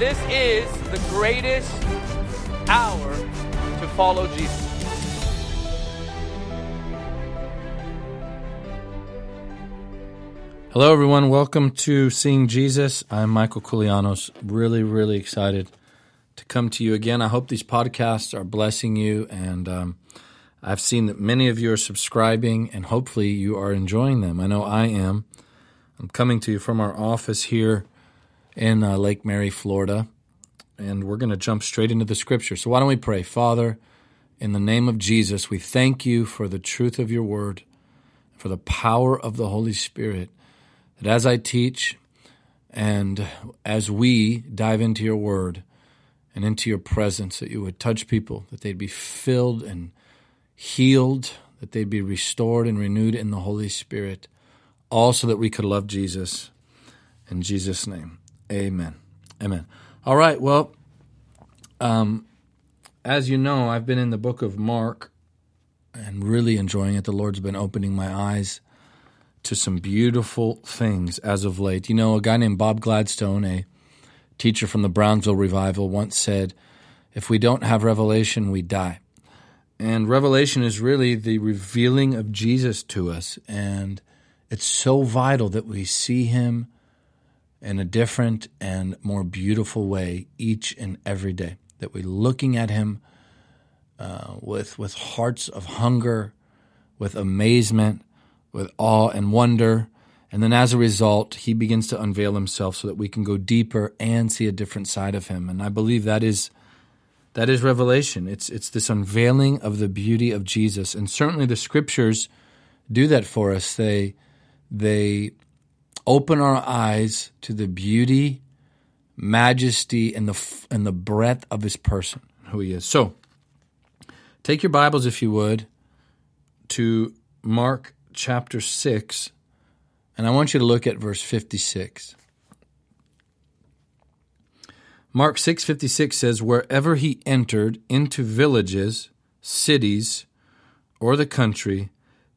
this is the greatest hour to follow Jesus. Hello, everyone. Welcome to Seeing Jesus. I'm Michael Koulianos. Really, really excited to come to you again. I hope these podcasts are blessing you, and um, I've seen that many of you are subscribing, and hopefully you are enjoying them. I know I am. I'm coming to you from our office here in uh, Lake Mary, Florida, and we're going to jump straight into the scripture. So, why don't we pray? Father, in the name of Jesus, we thank you for the truth of your word, for the power of the Holy Spirit that as I teach and as we dive into your word and into your presence, that you would touch people, that they'd be filled and healed, that they'd be restored and renewed in the Holy Spirit, all so that we could love Jesus. In Jesus' name, amen. Amen. All right, well, um, as you know, I've been in the book of Mark and really enjoying it. The Lord's been opening my eyes to some beautiful things as of late. You know, a guy named Bob Gladstone, a teacher from the Brownsville Revival, once said, If we don't have revelation, we die. And revelation is really the revealing of Jesus to us. And it's so vital that we see him in a different and more beautiful way each and every day. That we're looking at him uh, with, with hearts of hunger, with amazement, with awe and wonder. And then as a result, he begins to unveil himself so that we can go deeper and see a different side of him. And I believe that is that is revelation. It's it's this unveiling of the beauty of Jesus. And certainly the scriptures do that for us. They they open our eyes to the beauty, majesty and the and the breadth of his person, who he is. So, take your Bibles if you would to Mark chapter 6, and I want you to look at verse 56. Mark 6:56 says wherever he entered into villages, cities, or the country,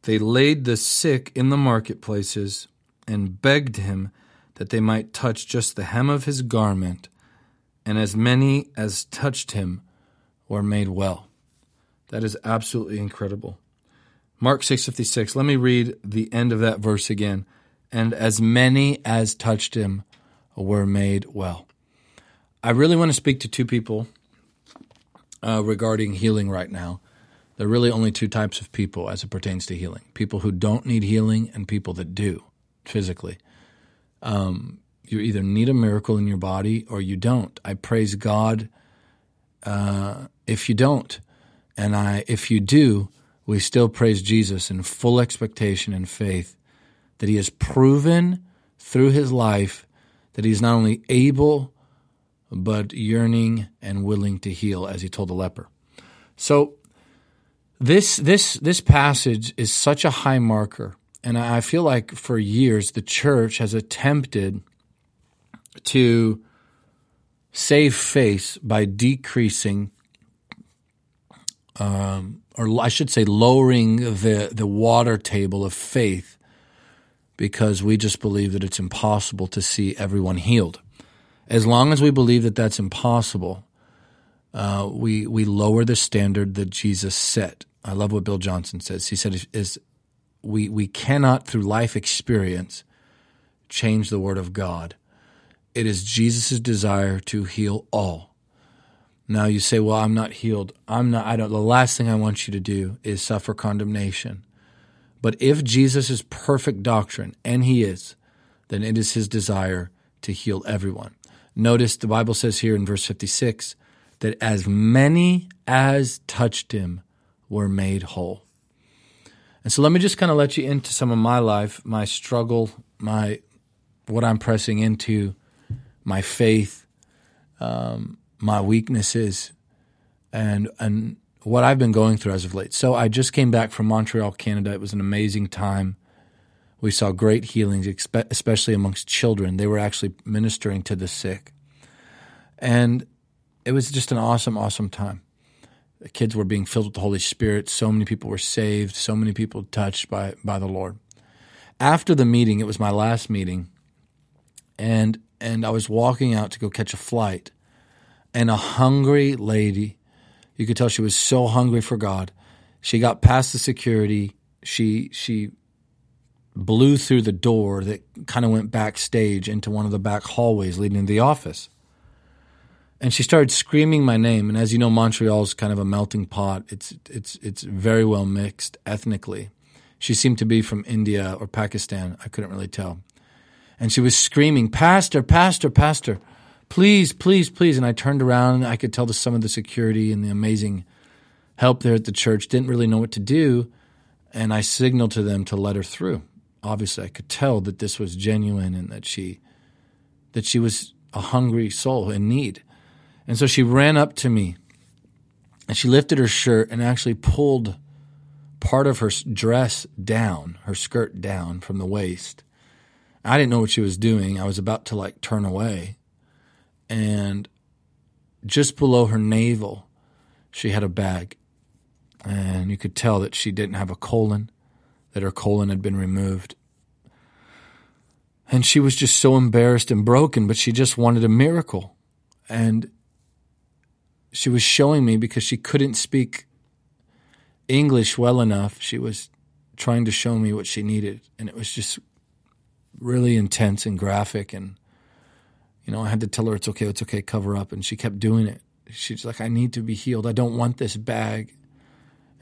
they laid the sick in the marketplaces and begged him that they might touch just the hem of his garment, and as many as touched him were made well. That is absolutely incredible. Mark 6:56. Let me read the end of that verse again. And as many as touched him were made well. I really want to speak to two people uh, regarding healing right now. There are really only two types of people as it pertains to healing people who don't need healing and people that do physically. Um, you either need a miracle in your body or you don't. I praise God uh, if you don't. And I, if you do, we still praise Jesus in full expectation and faith that he has proven through his life that he's not only able, but yearning and willing to heal, as he told the leper. So, this, this, this passage is such a high marker. And I feel like for years the church has attempted to save face by decreasing um, or I should say, lowering the, the water table of faith because we just believe that it's impossible to see everyone healed. As long as we believe that that's impossible, uh, we, we lower the standard that Jesus set. I love what Bill Johnson says. He said, is, we, we cannot, through life experience, change the Word of God. It is Jesus' desire to heal all now you say, well, I'm not healed. I'm not, I don't, the last thing I want you to do is suffer condemnation. But if Jesus is perfect doctrine, and he is, then it is his desire to heal everyone. Notice the Bible says here in verse 56 that as many as touched him were made whole. And so let me just kind of let you into some of my life, my struggle, my what I'm pressing into, my faith, um, my weaknesses and and what I've been going through as of late. So I just came back from Montreal, Canada. It was an amazing time. We saw great healings, especially amongst children. They were actually ministering to the sick. And it was just an awesome, awesome time. The kids were being filled with the Holy Spirit. So many people were saved. So many people touched by, by the Lord. After the meeting, it was my last meeting. And and I was walking out to go catch a flight, and a hungry lady, you could tell she was so hungry for God. She got past the security. She she blew through the door that kind of went backstage into one of the back hallways leading to the office. And she started screaming my name. And as you know, Montreal is kind of a melting pot. It's it's it's very well mixed ethnically. She seemed to be from India or Pakistan. I couldn't really tell. And she was screaming, Pastor, Pastor, Pastor, please, please, please. And I turned around. I could tell the, some of the security and the amazing help there at the church didn't really know what to do. And I signaled to them to let her through obviously I could tell that this was genuine and that she that she was a hungry soul in need. And so she ran up to me and she lifted her shirt and actually pulled part of her dress down, her skirt down from the waist. I didn't know what she was doing. I was about to like turn away. And just below her navel, she had a bag. And you could tell that she didn't have a colon that her colon had been removed. And she was just so embarrassed and broken, but she just wanted a miracle. And she was showing me because she couldn't speak English well enough. She was trying to show me what she needed. And it was just really intense and graphic. And, you know, I had to tell her it's okay, it's okay, cover up. And she kept doing it. She's like, I need to be healed. I don't want this bag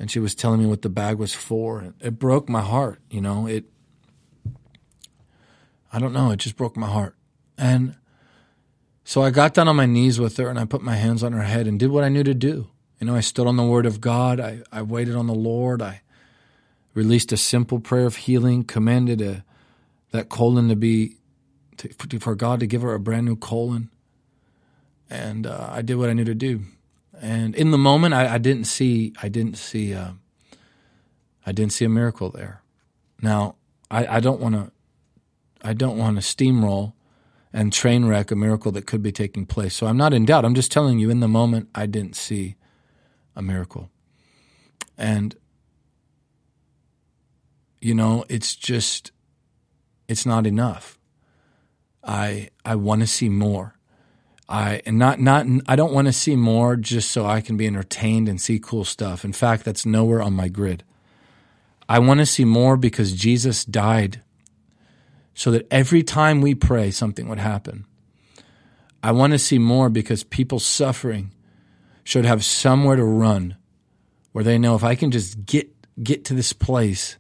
and she was telling me what the bag was for. It broke my heart, you know. It I don't know, it just broke my heart. And so I got down on my knees with her and I put my hands on her head and did what I knew to do. You know, I stood on the word of God. I, I waited on the Lord. I released a simple prayer of healing, commanded a, that colon to be, to, for God to give her a brand new colon. And uh, I did what I knew to do and in the moment, I, I didn't see, I didn't see, uh, I didn't see a miracle there. Now, I, don't want to, I don't want to steamroll and train wreck a miracle that could be taking place. So I'm not in doubt. I'm just telling you, in the moment, I didn't see a miracle, and you know, it's just, it's not enough. I I want to see more. I and not not I don't want to see more just so I can be entertained and see cool stuff. In fact, that's nowhere on my grid. I want to see more because Jesus died so that every time we pray something would happen. I want to see more because people suffering should have somewhere to run where they know if I can just get get to this place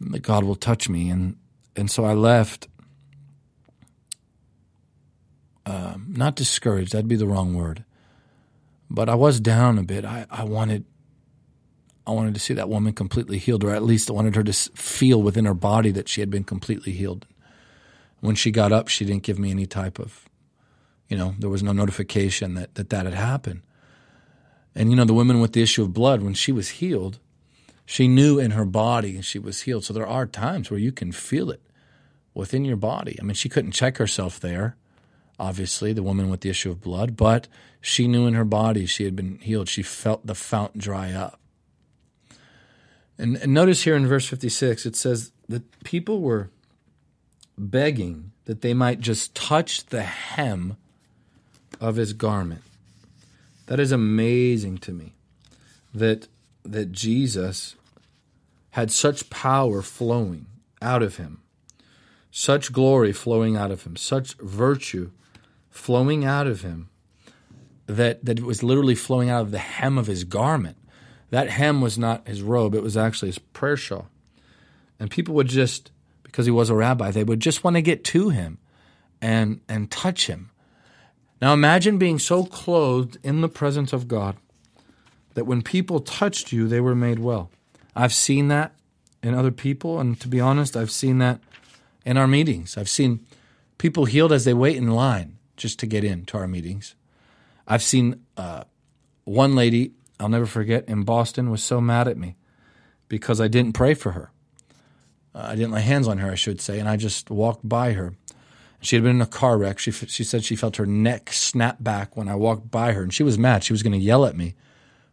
that God will touch me and and so I left um, not discouraged, that'd be the wrong word. But I was down a bit. I, I wanted I wanted to see that woman completely healed, or at least I wanted her to feel within her body that she had been completely healed. When she got up, she didn't give me any type of, you know, there was no notification that that, that had happened. And, you know, the woman with the issue of blood, when she was healed, she knew in her body she was healed. So there are times where you can feel it within your body. I mean, she couldn't check herself there obviously, the woman with the issue of blood, but she knew in her body she had been healed. She felt the fount dry up. And, and notice here in verse 56, it says that people were begging that they might just touch the hem of his garment. That is amazing to me that that Jesus had such power flowing out of him, such glory flowing out of him, such virtue flowing out of him that, that it was literally flowing out of the hem of his garment. That hem was not his robe, it was actually his prayer shawl. And people would just, because he was a rabbi, they would just want to get to him and, and touch him. Now imagine being so clothed in the presence of God that when people touched you, they were made well. I've seen that in other people, and to be honest, I've seen that in our meetings. I've seen people healed as they wait in line just to get into our meetings. I've seen uh, one lady, I'll never forget, in Boston was so mad at me because I didn't pray for her. Uh, I didn't lay hands on her, I should say, and I just walked by her. She had been in a car wreck. She, she said she felt her neck snap back when I walked by her, and she was mad. She was going to yell at me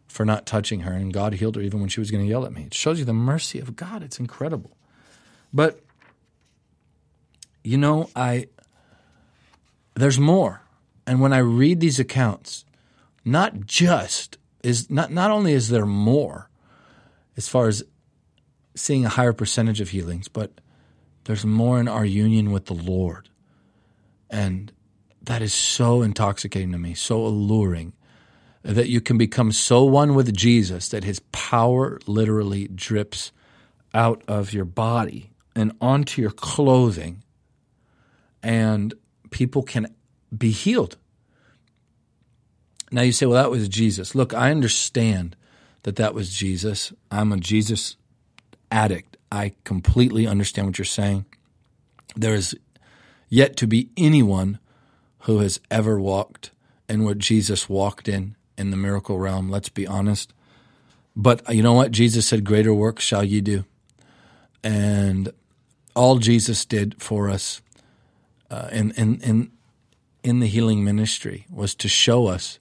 for not touching her, and God healed her even when she was going to yell at me. It shows you the mercy of God. It's incredible. But, you know, I there's more. And when I read these accounts, not just is not not only is there more as far as seeing a higher percentage of healings, but there's more in our union with the Lord. And that is so intoxicating to me, so alluring that you can become so one with Jesus that his power literally drips out of your body and onto your clothing, and people can be healed. Now you say, well, that was Jesus. Look, I understand that that was Jesus. I'm a Jesus addict. I completely understand what you're saying. There is yet to be anyone who has ever walked in what Jesus walked in in the miracle realm. Let's be honest. But you know what? Jesus said, Greater works shall ye do. And all Jesus did for us uh, in, in, in, in the healing ministry was to show us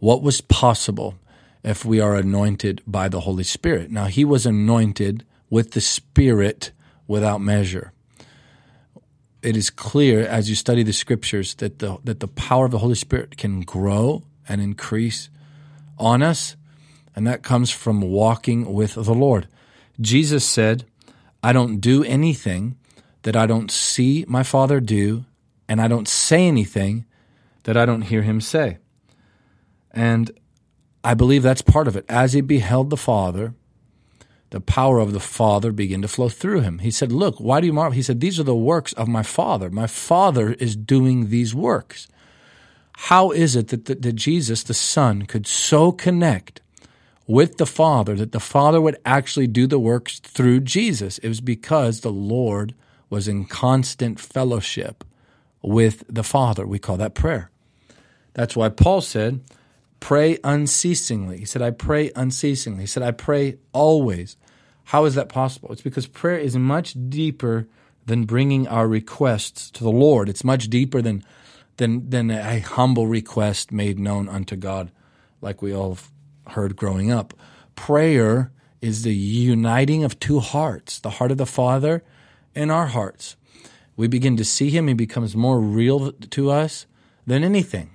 what was possible if we are anointed by the Holy Spirit. Now, he was anointed with the Spirit without measure. It is clear as you study the scriptures that the, that the power of the Holy Spirit can grow and increase on us, and that comes from walking with the Lord. Jesus said, I don't do anything that I don't see my Father do, and I don't say anything that I don't hear him say. And I believe that's part of it. As he beheld the Father, the power of the Father began to flow through him. He said, Look, why do you marvel? He said, These are the works of my Father. My Father is doing these works. How is it that, that, that Jesus, the Son, could so connect with the Father that the Father would actually do the works through Jesus? It was because the Lord was in constant fellowship with the Father. We call that prayer. That's why Paul said, Pray unceasingly. He said, I pray unceasingly. He said, I pray always. How is that possible? It's because prayer is much deeper than bringing our requests to the Lord. It's much deeper than, than, than a humble request made known unto God, like we all heard growing up. Prayer is the uniting of two hearts, the heart of the Father and our hearts. We begin to see Him, He becomes more real to us than anything.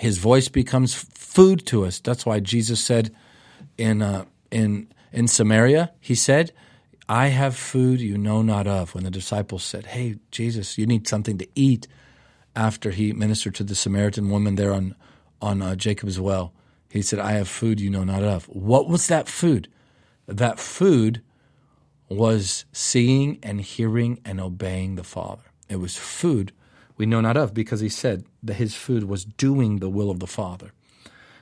His voice becomes food to us. That's why Jesus said in uh, in in Samaria, he said, "I have food you know not of." When the disciples said, "Hey, Jesus, you need something to eat," after he ministered to the Samaritan woman there on on uh, Jacob's well, he said, "I have food you know not of." What was that food? That food was seeing and hearing and obeying the Father. It was food we know not of because he said that his food was doing the will of the Father.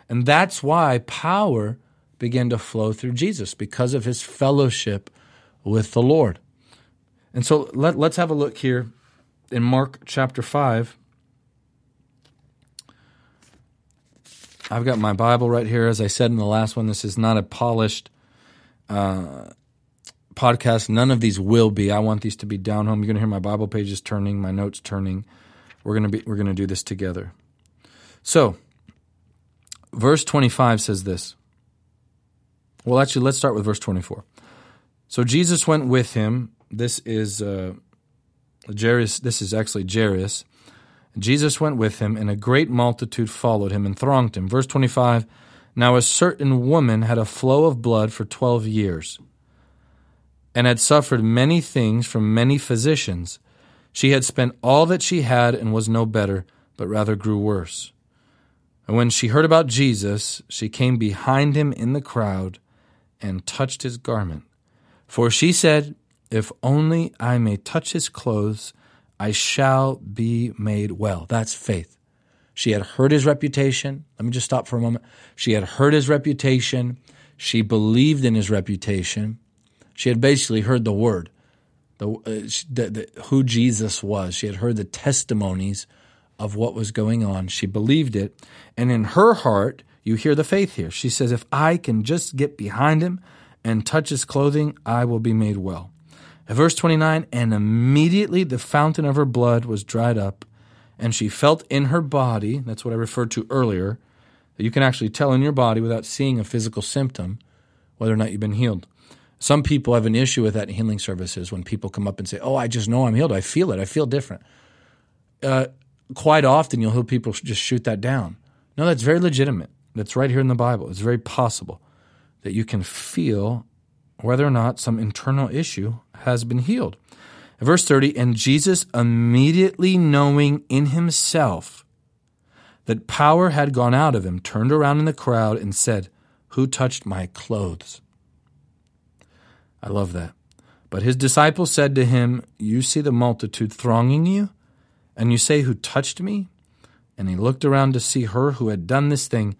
And that's why power began to flow through Jesus because of his fellowship with the Lord. And so let, us have a look here in Mark chapter 5. I've got my Bible right here. As I said in the last one, this is not a polished uh, podcast. None of these will be. I want these to be down home. You're going to hear my Bible pages turning, my notes turning. We're going to be we're going to do this together. So, verse 25 says this. Well, actually, let's start with verse 24. So Jesus went with him. This is uh, Jairus. This is actually Jairus. Jesus went with him, and a great multitude followed him and thronged him. Verse 25 Now a certain woman had a flow of blood for 12 years, and had suffered many things from many physicians she had spent all that she had and was no better, but rather grew worse. And when she heard about Jesus, she came behind him in the crowd and touched his garment. For she said, If only I may touch his clothes, I shall be made well. That's faith. She had heard his reputation. Let me just stop for a moment. She had heard his reputation. She believed in his reputation. She had basically heard the word the, uh, the, the, who Jesus was. She had heard the testimonies of what was going on. She believed it. And in her heart, you hear the faith here. She says, If I can just get behind him and touch his clothing, I will be made well. At verse 29, and immediately the fountain of her blood was dried up, and she felt in her body, that's what I referred to earlier, that you can actually tell in your body without seeing a physical symptom whether or not you've been healed. Some people have an issue with that in healing services when people come up and say, Oh, I just know I'm healed. I feel it. I feel different. Uh, quite often you'll hear people just shoot that down. No, that's very legitimate. That's right here in the Bible. It's very possible that you can feel whether or not some internal issue has been healed. Verse 30 And Jesus, immediately knowing in himself that power had gone out of him, turned around in the crowd and said, Who touched my clothes? I love that. But his disciples said to him, You see the multitude thronging you, and you say, Who touched me? And he looked around to see her who had done this thing.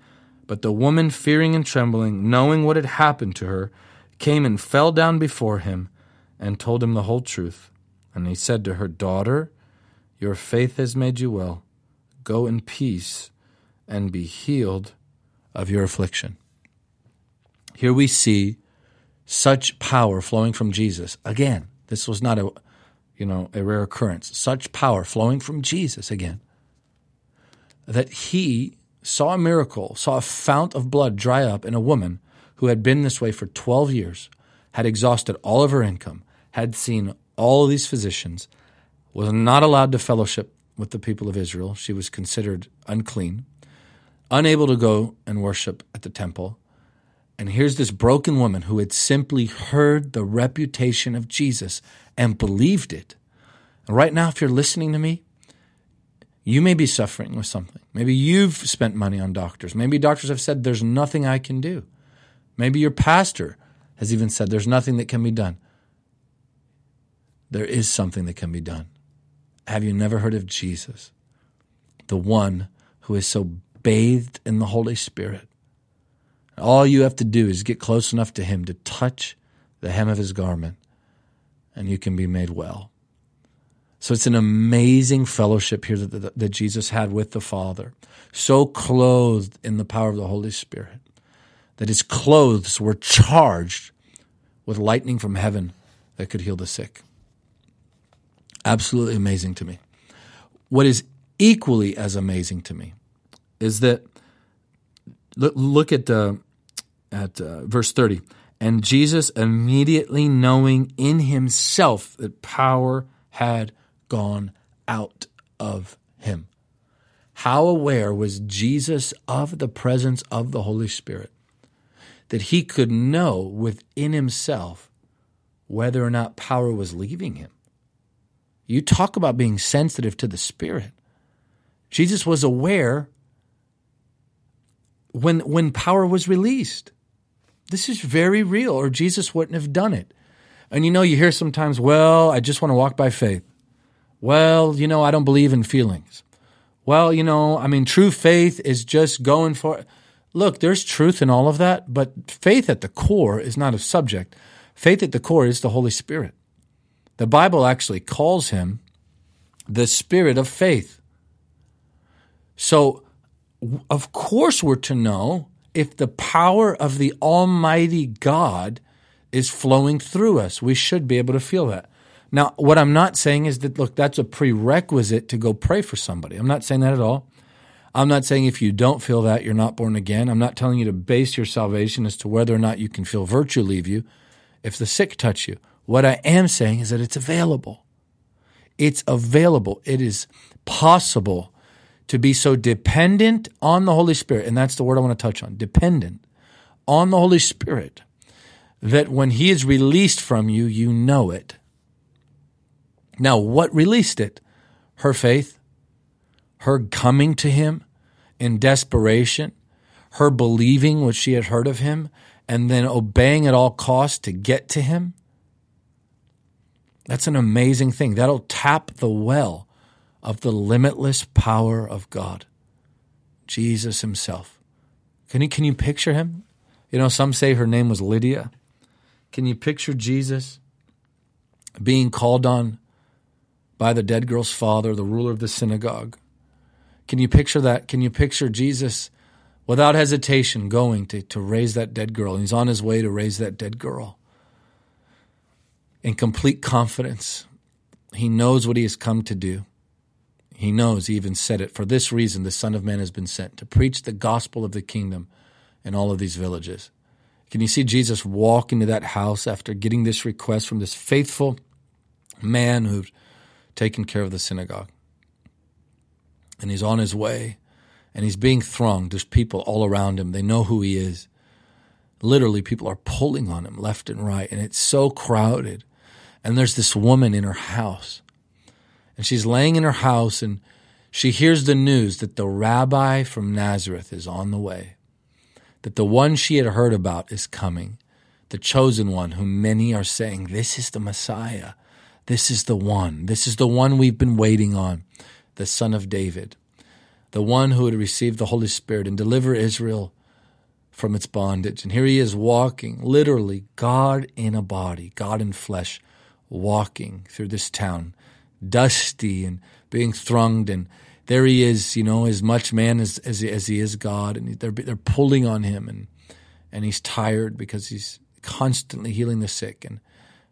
But the woman, fearing and trembling, knowing what had happened to her, came and fell down before him and told him the whole truth. And he said to her, Daughter, your faith has made you well. Go in peace and be healed of your affliction. Here we see such power flowing from Jesus. Again, this was not a you know a rare occurrence. Such power flowing from Jesus again. That he saw a miracle, saw a fount of blood dry up in a woman who had been this way for 12 years, had exhausted all of her income, had seen all these physicians, was not allowed to fellowship with the people of Israel. She was considered unclean, unable to go and worship at the temple. And here's this broken woman who had simply heard the reputation of Jesus and believed it. And right now, if you're listening to me, you may be suffering with something. Maybe you've spent money on doctors. Maybe doctors have said, There's nothing I can do. Maybe your pastor has even said, There's nothing that can be done. There is something that can be done. Have you never heard of Jesus, the one who is so bathed in the Holy Spirit? All you have to do is get close enough to him to touch the hem of his garment, and you can be made well. So it's an amazing fellowship here that, that, that, Jesus had with the Father, so clothed in the power of the Holy Spirit that his clothes were charged with lightning from heaven that could heal the sick. Absolutely amazing to me. What is equally as amazing to me is that look at uh, at uh, verse 30 and Jesus immediately knowing in himself that power had gone out of him how aware was Jesus of the presence of the Holy Spirit that he could know within himself whether or not power was leaving him you talk about being sensitive to the Spirit. Jesus was aware when, when power was released. This is very real, or Jesus wouldn't have done it. And you know, you hear sometimes, well, I just want to walk by faith. Well, you know, I don't believe in feelings. Well, you know, I mean, true faith is just going for. it. Look, there's truth in all of that, but faith at the core is not a subject. Faith at the core is the Holy Spirit. The Bible actually calls him the spirit of faith. So, of course, we're to know if the power of the Almighty God is flowing through us. We should be able to feel that. Now, what I'm not saying is that, look, that's a prerequisite to go pray for somebody. I'm not saying that at all. I'm not saying if you don't feel that, you're not born again. I'm not telling you to base your salvation as to whether or not you can feel virtue leave you if the sick touch you. What I am saying is that it's available. It's available. It is possible to be so dependent on the Holy Spirit, and that's the word I want to touch on dependent on the Holy Spirit, that when He is released from you, you know it. Now, what released it? Her faith, her coming to Him in desperation, her believing what she had heard of Him, and then obeying at all costs to get to Him. That's an amazing thing. That'll tap the well of the limitless power of God. Jesus himself. Can you, can you picture him? You know, some say her name was Lydia. Can you picture Jesus being called on by the dead girl's father, the ruler of the synagogue? Can you picture that? Can you picture Jesus without hesitation going to, to raise that dead girl? And he's on his way to raise that dead girl in complete confidence. He knows what he has come to do. He knows, he even said it. For this reason, the Son of Man has been sent to preach the gospel of the kingdom in all of these villages. Can you see Jesus walk into that house after getting this request from this faithful man who's taken care of the synagogue? and he's on his way and he's being thronged. There's people all around him. They know who he is. Literally, people are pulling on him left and right, and it's so crowded. And there's this woman in her house, and she's laying in her house, and she hears the news that the rabbi from Nazareth is on the way, that the one she had heard about is coming, the chosen one whom many are saying, This is the Messiah. This is the one. This is the one we've been waiting on, the son of David the one who would receive the Holy Spirit and deliver Israel from its bondage. And here he is walking, literally, God in a body, God in flesh, walking through this town, dusty and being thronged. And there he is, you know, as much man as, as, as he is God. And they're, they're pulling on him, and, and he's tired because he's constantly healing the sick and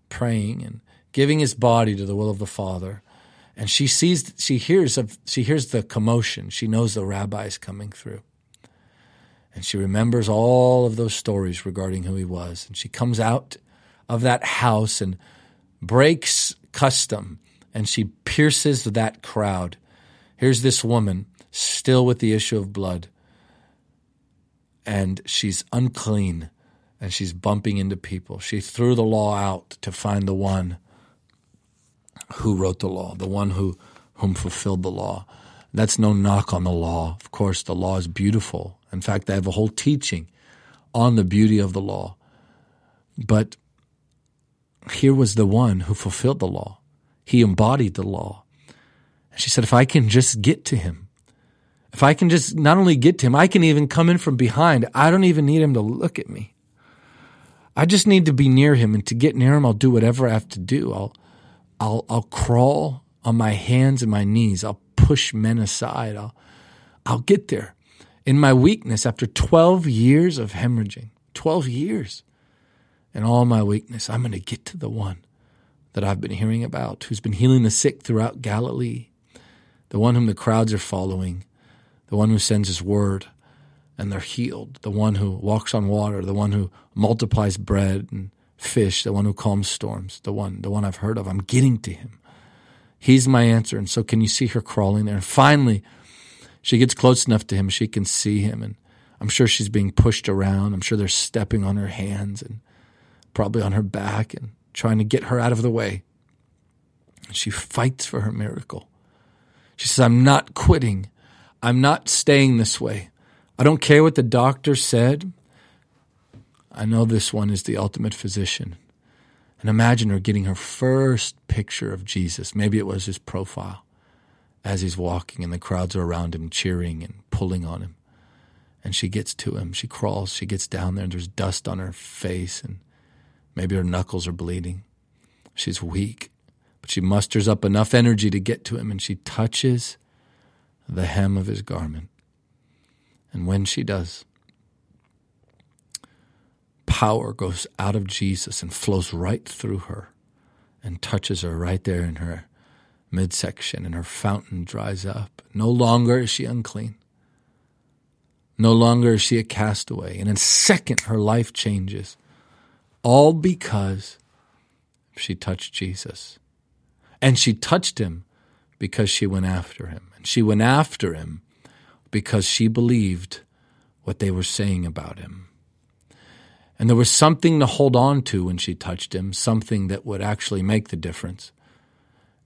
praying and giving his body to the will of the Father. And she sees she hears of she hears the commotion. She knows the rabbi is coming through. And she remembers all of those stories regarding who he was. And she comes out of that house and breaks custom and she pierces that crowd here's this woman still with the issue of blood and she's unclean and she's bumping into people she threw the law out to find the one who wrote the law, the one who whom fulfilled the law. That's no knock on the law. Of course, the law is beautiful. In fact, I have a whole teaching on the beauty of the law. But here was the one who fulfilled the law. He embodied the law. And she said, if I can just get to him, if I can just not only get to him, I can even come in from behind. I don't even need him to look at me. I just need to be near him. And to get near him, I'll do whatever I have to do. I'll, I'll, I'll crawl on my hands and my knees. I'll push men aside. I'll, I'll get there. In my weakness, after 12 years of hemorrhaging, 12 years, in all my weakness, I'm going to get to the one that I've been hearing about, who's been healing the sick throughout Galilee, the one whom the crowds are following, the one who sends his word and they're healed, the one who walks on water, the one who multiplies bread and fish, the one who calms storms, the one, the one I've heard of. I'm getting to him. He's my answer. And so can you see her crawling there? And finally, she gets close enough to him she can see him. And I'm sure she's being pushed around. I'm sure they're stepping on her hands and probably on her back and trying to get her out of the way. She fights for her miracle. She says, I'm not quitting. I'm not staying this way. I don't care what the doctor said. I know this one is the ultimate physician. And imagine her getting her first picture of Jesus. Maybe it was his profile as he's walking and the crowds are around him cheering and pulling on him. And she gets to him. She crawls. She gets down there and there's dust on her face and maybe her knuckles are bleeding. She's weak, but she musters up enough energy to get to him and she touches the hem of his garment. And when she does, power goes out of Jesus and flows right through her and touches her right there in her midsection, and her fountain dries up. No longer is she unclean. No longer is she a castaway. And in a second, her life changes. All because she touched Jesus. And she touched him because she went after him. And she went after him because she believed what they were saying about him. And there was something to hold on to when she touched him, something that would actually make the difference.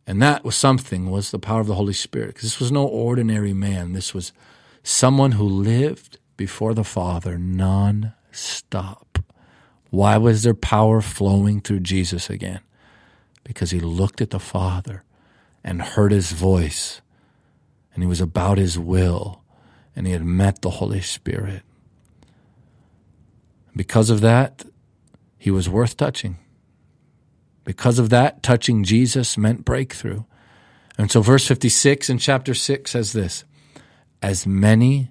And that was something was the power of the Holy Spirit. Because this was no ordinary man. This was someone who lived before the Father non-stop. Why was there power flowing through Jesus again? Because he looked at the Father and heard his voice, and he was about his will, and he had met the Holy Spirit. Because of that, he was worth touching. Because of that, touching Jesus meant breakthrough. And so, verse 56 in chapter 6 says this As many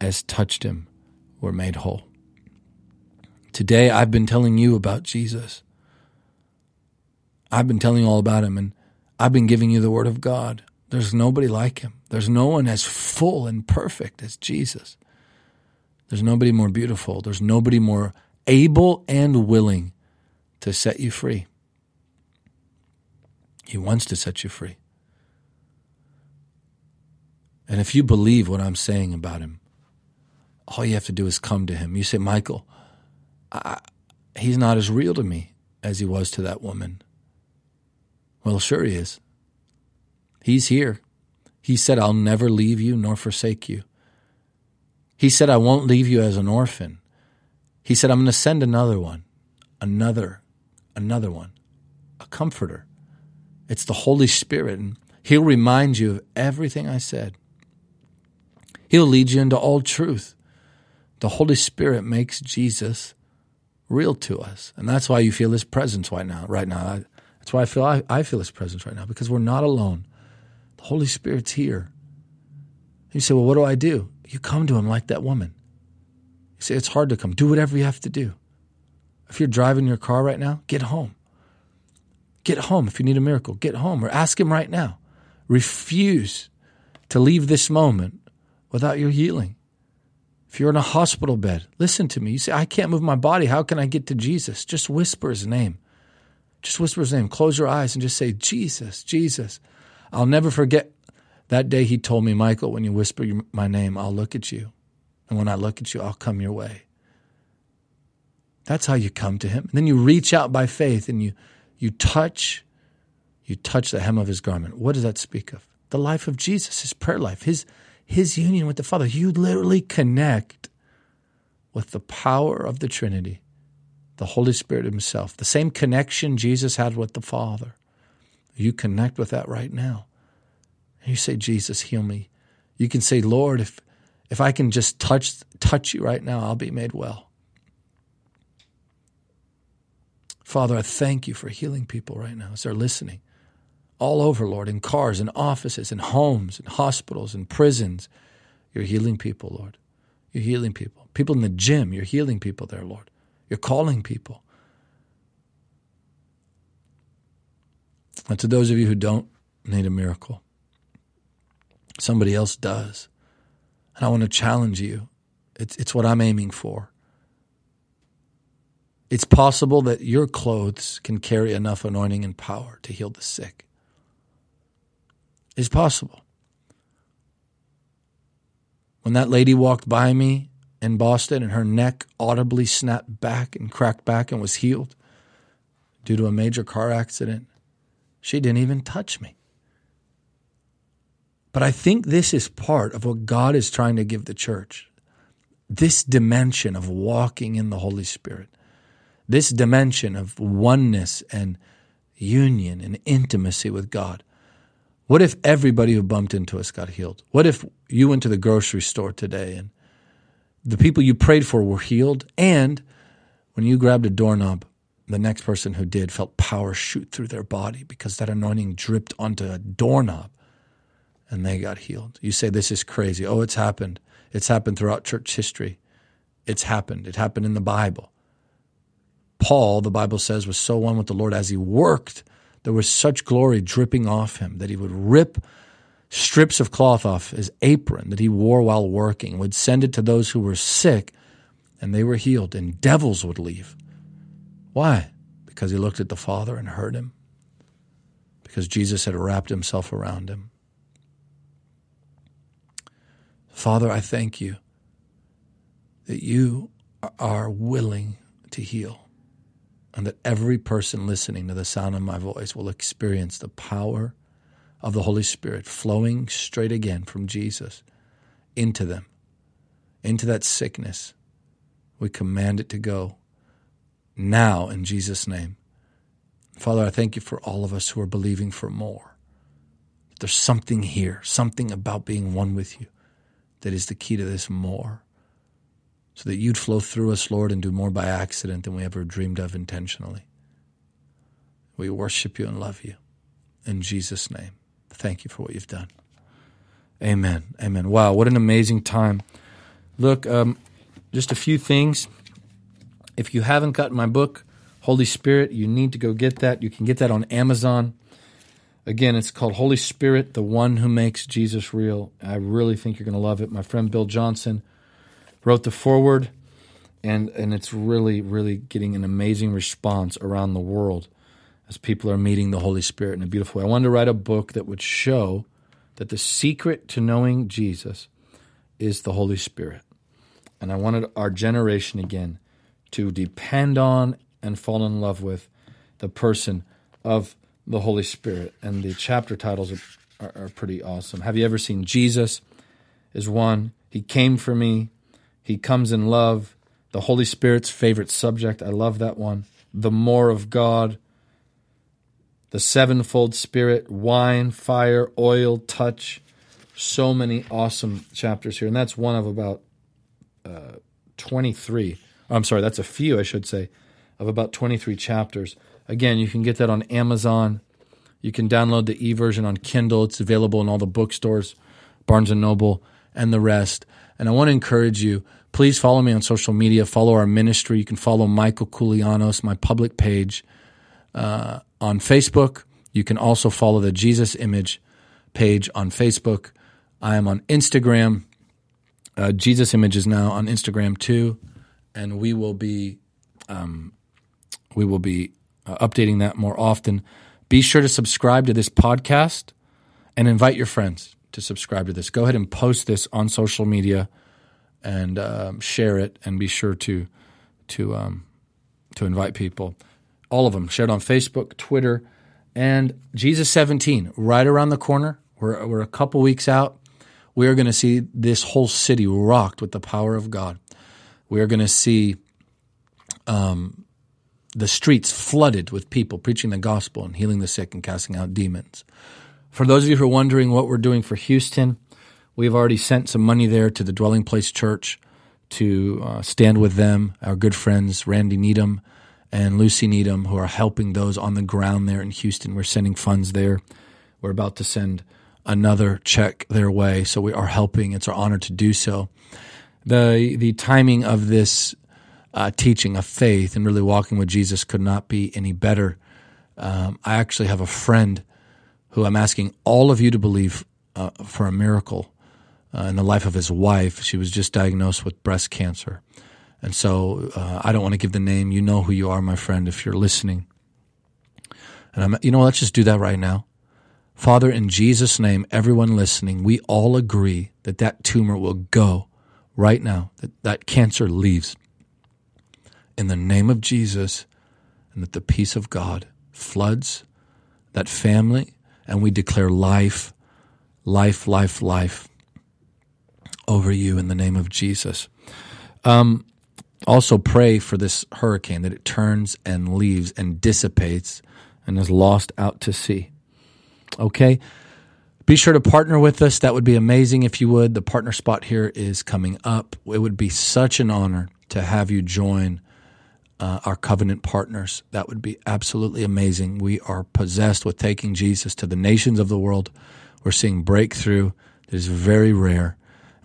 as touched him were made whole. Today, I've been telling you about Jesus. I've been telling you all about him, and I've been giving you the word of God. There's nobody like him. There's no one as full and perfect as Jesus. There's nobody more beautiful. There's nobody more able and willing to set you free. He wants to set you free. And if you believe what I'm saying about him, all you have to do is come to him. You say, Michael, I, he's not as real to me as he was to that woman. Well, sure he is. He's here. He said, I'll never leave you nor forsake you. He said, I won't leave you as an orphan. He said, I'm going to send another one, another, another one, a comforter. It's the Holy Spirit, and He'll remind you of everything I said. He'll lead you into all truth. The Holy Spirit makes Jesus real to us. And that's why you feel his presence right now. Right now. That's why I feel I, I feel his presence right now, because we're not alone. The Holy Spirit's here. You say, Well, what do I do? You come to him like that woman. You say, It's hard to come. Do whatever you have to do. If you're driving your car right now, get home. Get home if you need a miracle. Get home or ask him right now. Refuse to leave this moment without your healing. If you're in a hospital bed, listen to me. You say, I can't move my body. How can I get to Jesus? Just whisper his name. Just whisper his name. Close your eyes and just say, Jesus, Jesus. I'll never forget that day he told me, Michael, when you whisper my name, I'll look at you. And when I look at you, I'll come your way. That's how you come to him. And then you reach out by faith and you, you touch, you touch the hem of his garment. What does that speak of? The life of Jesus, his prayer life, his, his union with the Father. You literally connect with the power of the Trinity, the Holy Spirit Himself, the same connection Jesus had with the Father. You connect with that right now. And you say, Jesus, heal me. You can say, Lord, if, if I can just touch, touch you right now, I'll be made well. Father, I thank you for healing people right now as they're listening all over, Lord, in cars, in offices, in homes, in hospitals, in prisons. You're healing people, Lord. You're healing people. People in the gym, you're healing people there, Lord. You're calling people. And to those of you who don't need a miracle, somebody else does. And I want to challenge you. It's, it's what I'm aiming for. It's possible that your clothes can carry enough anointing and power to heal the sick is possible. When that lady walked by me in Boston and her neck audibly snapped back and cracked back and was healed due to a major car accident, she didn't even touch me. But I think this is part of what God is trying to give the church this dimension of walking in the Holy Spirit, this dimension of oneness and union and intimacy with God. What if everybody who bumped into us got healed? What if you went to the grocery store today and the people you prayed for were healed? And when you grabbed a doorknob, the next person who did felt power shoot through their body because that anointing dripped onto a doorknob and they got healed. You say, This is crazy. Oh, it's happened. It's happened throughout church history. It's happened. It happened in the Bible. Paul, the Bible says, was so one with the Lord as he worked there was such glory dripping off him that he would rip strips of cloth off his apron that he wore while working, would send it to those who were sick, and they were healed, and devils would leave. Why? Because he looked at the Father and heard him. Because Jesus had wrapped himself around him. Father, I thank you that you are willing to heal and that every person listening to the sound of my voice will experience the power of the Holy Spirit flowing straight again from Jesus into them, into that sickness. We command it to go now in Jesus' name. Father, I thank you for all of us who are believing for more. There's something here, something about being one with you that is the key to this more so that you'd flow through us, Lord, and do more by accident than we ever dreamed of intentionally. We worship you and love you. In Jesus' name, thank you for what you've done. Amen. Amen. Wow, what an amazing time. Look, um, just a few things. If you haven't gotten my book, Holy Spirit, you need to go get that. You can get that on Amazon. Again, it's called Holy Spirit, the one who makes Jesus real. I really think you're going to love it. My friend Bill Johnson wrote the foreword, and and it's really really getting an amazing response around the world as people are meeting the Holy Spirit in a beautiful way. I wanted to write a book that would show that the secret to knowing Jesus is the Holy Spirit. And I wanted our generation again to depend on and fall in love with the person of the Holy Spirit. And the chapter titles are, are, pretty awesome. Have you ever seen Jesus? Is one. He came for me. He comes in love. The Holy Spirit's favorite subject. I love that one. The more of God. The sevenfold Spirit, wine, fire, oil, touch. So many awesome chapters here. And that's one of about uh, 23. I'm sorry, that's a few, I should say, of about 23 chapters. Again, you can get that on Amazon. You can download the e version on Kindle. It's available in all the bookstores, Barnes and Noble, and the rest. And I want to encourage you please follow me on social media. Follow our ministry. You can follow Michael Koulianos, my public page uh, on Facebook. You can also follow the Jesus Image page on Facebook. I am on Instagram. Uh, Jesus Image is now on Instagram too, and we will be um, we will be uh, updating that more often. Be sure to subscribe to this podcast and invite your friends to subscribe to this. Go ahead and post this on social media and um, share it, and be sure to to um, to invite people. All of them. Share it on Facebook, Twitter, and Jesus 17 right around the corner. We're we're a couple weeks out. We are going to see this whole city rocked with the power of God. We are going to see um, the streets flooded with people preaching the gospel and healing the sick and casting out demons. For those of you who are wondering what we're doing for Houston, we've already sent some money there to the Dwelling Place Church to uh, stand with them, our good friends Randy Needham and Lucy Needham, who are helping those on the ground there in Houston. We're sending funds there. We're about to send another check their way, so we are helping. It's our honor to do so. The the timing of this uh, teaching of faith and really walking with Jesus could not be any better. Um, I actually have a friend who I'm asking all of you to believe uh, for a miracle uh, in the life of his wife. She was just diagnosed with breast cancer. And so uh, I don't want to give the name. You know who you are, my friend, if you're listening. And I'm, you know, let's just do that right now. Father, in Jesus' name, everyone listening, we all agree that that tumor will go right now, that that cancer leaves in the name of Jesus, and that the peace of God floods that family, and we declare life, life, life, life over you in the name of Jesus. Um, also, pray for this hurricane that it turns and leaves and dissipates and is lost out to sea. Okay? Be sure to partner with us. That would be amazing if you would. The partner spot here is coming up. It would be such an honor to have you join uh, our covenant partners. That would be absolutely amazing. We are possessed with taking Jesus to the nations of the world. We're seeing breakthrough that is very rare.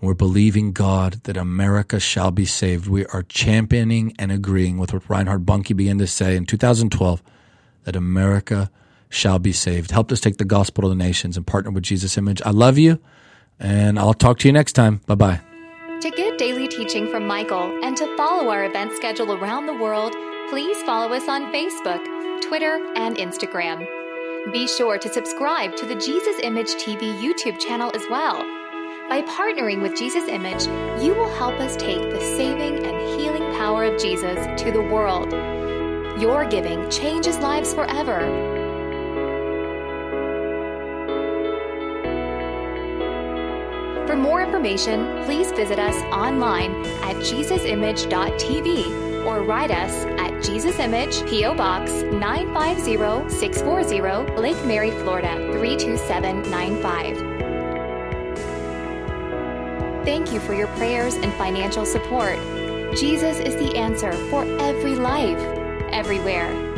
We're believing God that America shall be saved. We are championing and agreeing with what Reinhard Bonnke began to say in 2012 that America shall be saved. Help us take the gospel to the nations and partner with Jesus Image. I love you, and I'll talk to you next time. Bye bye. To get daily teaching from Michael and to follow our event schedule around the world, please follow us on Facebook, Twitter, and Instagram. Be sure to subscribe to the Jesus Image TV YouTube channel as well. By partnering with Jesus Image, you will help us take the saving and healing power of Jesus to the world. Your giving changes lives forever. For more information, please visit us online at jesusimage.tv or write us at Jesus Image, P.O. Box 950640, Lake Mary, Florida 32795. Thank you for your prayers and financial support. Jesus is the answer for every life, everywhere.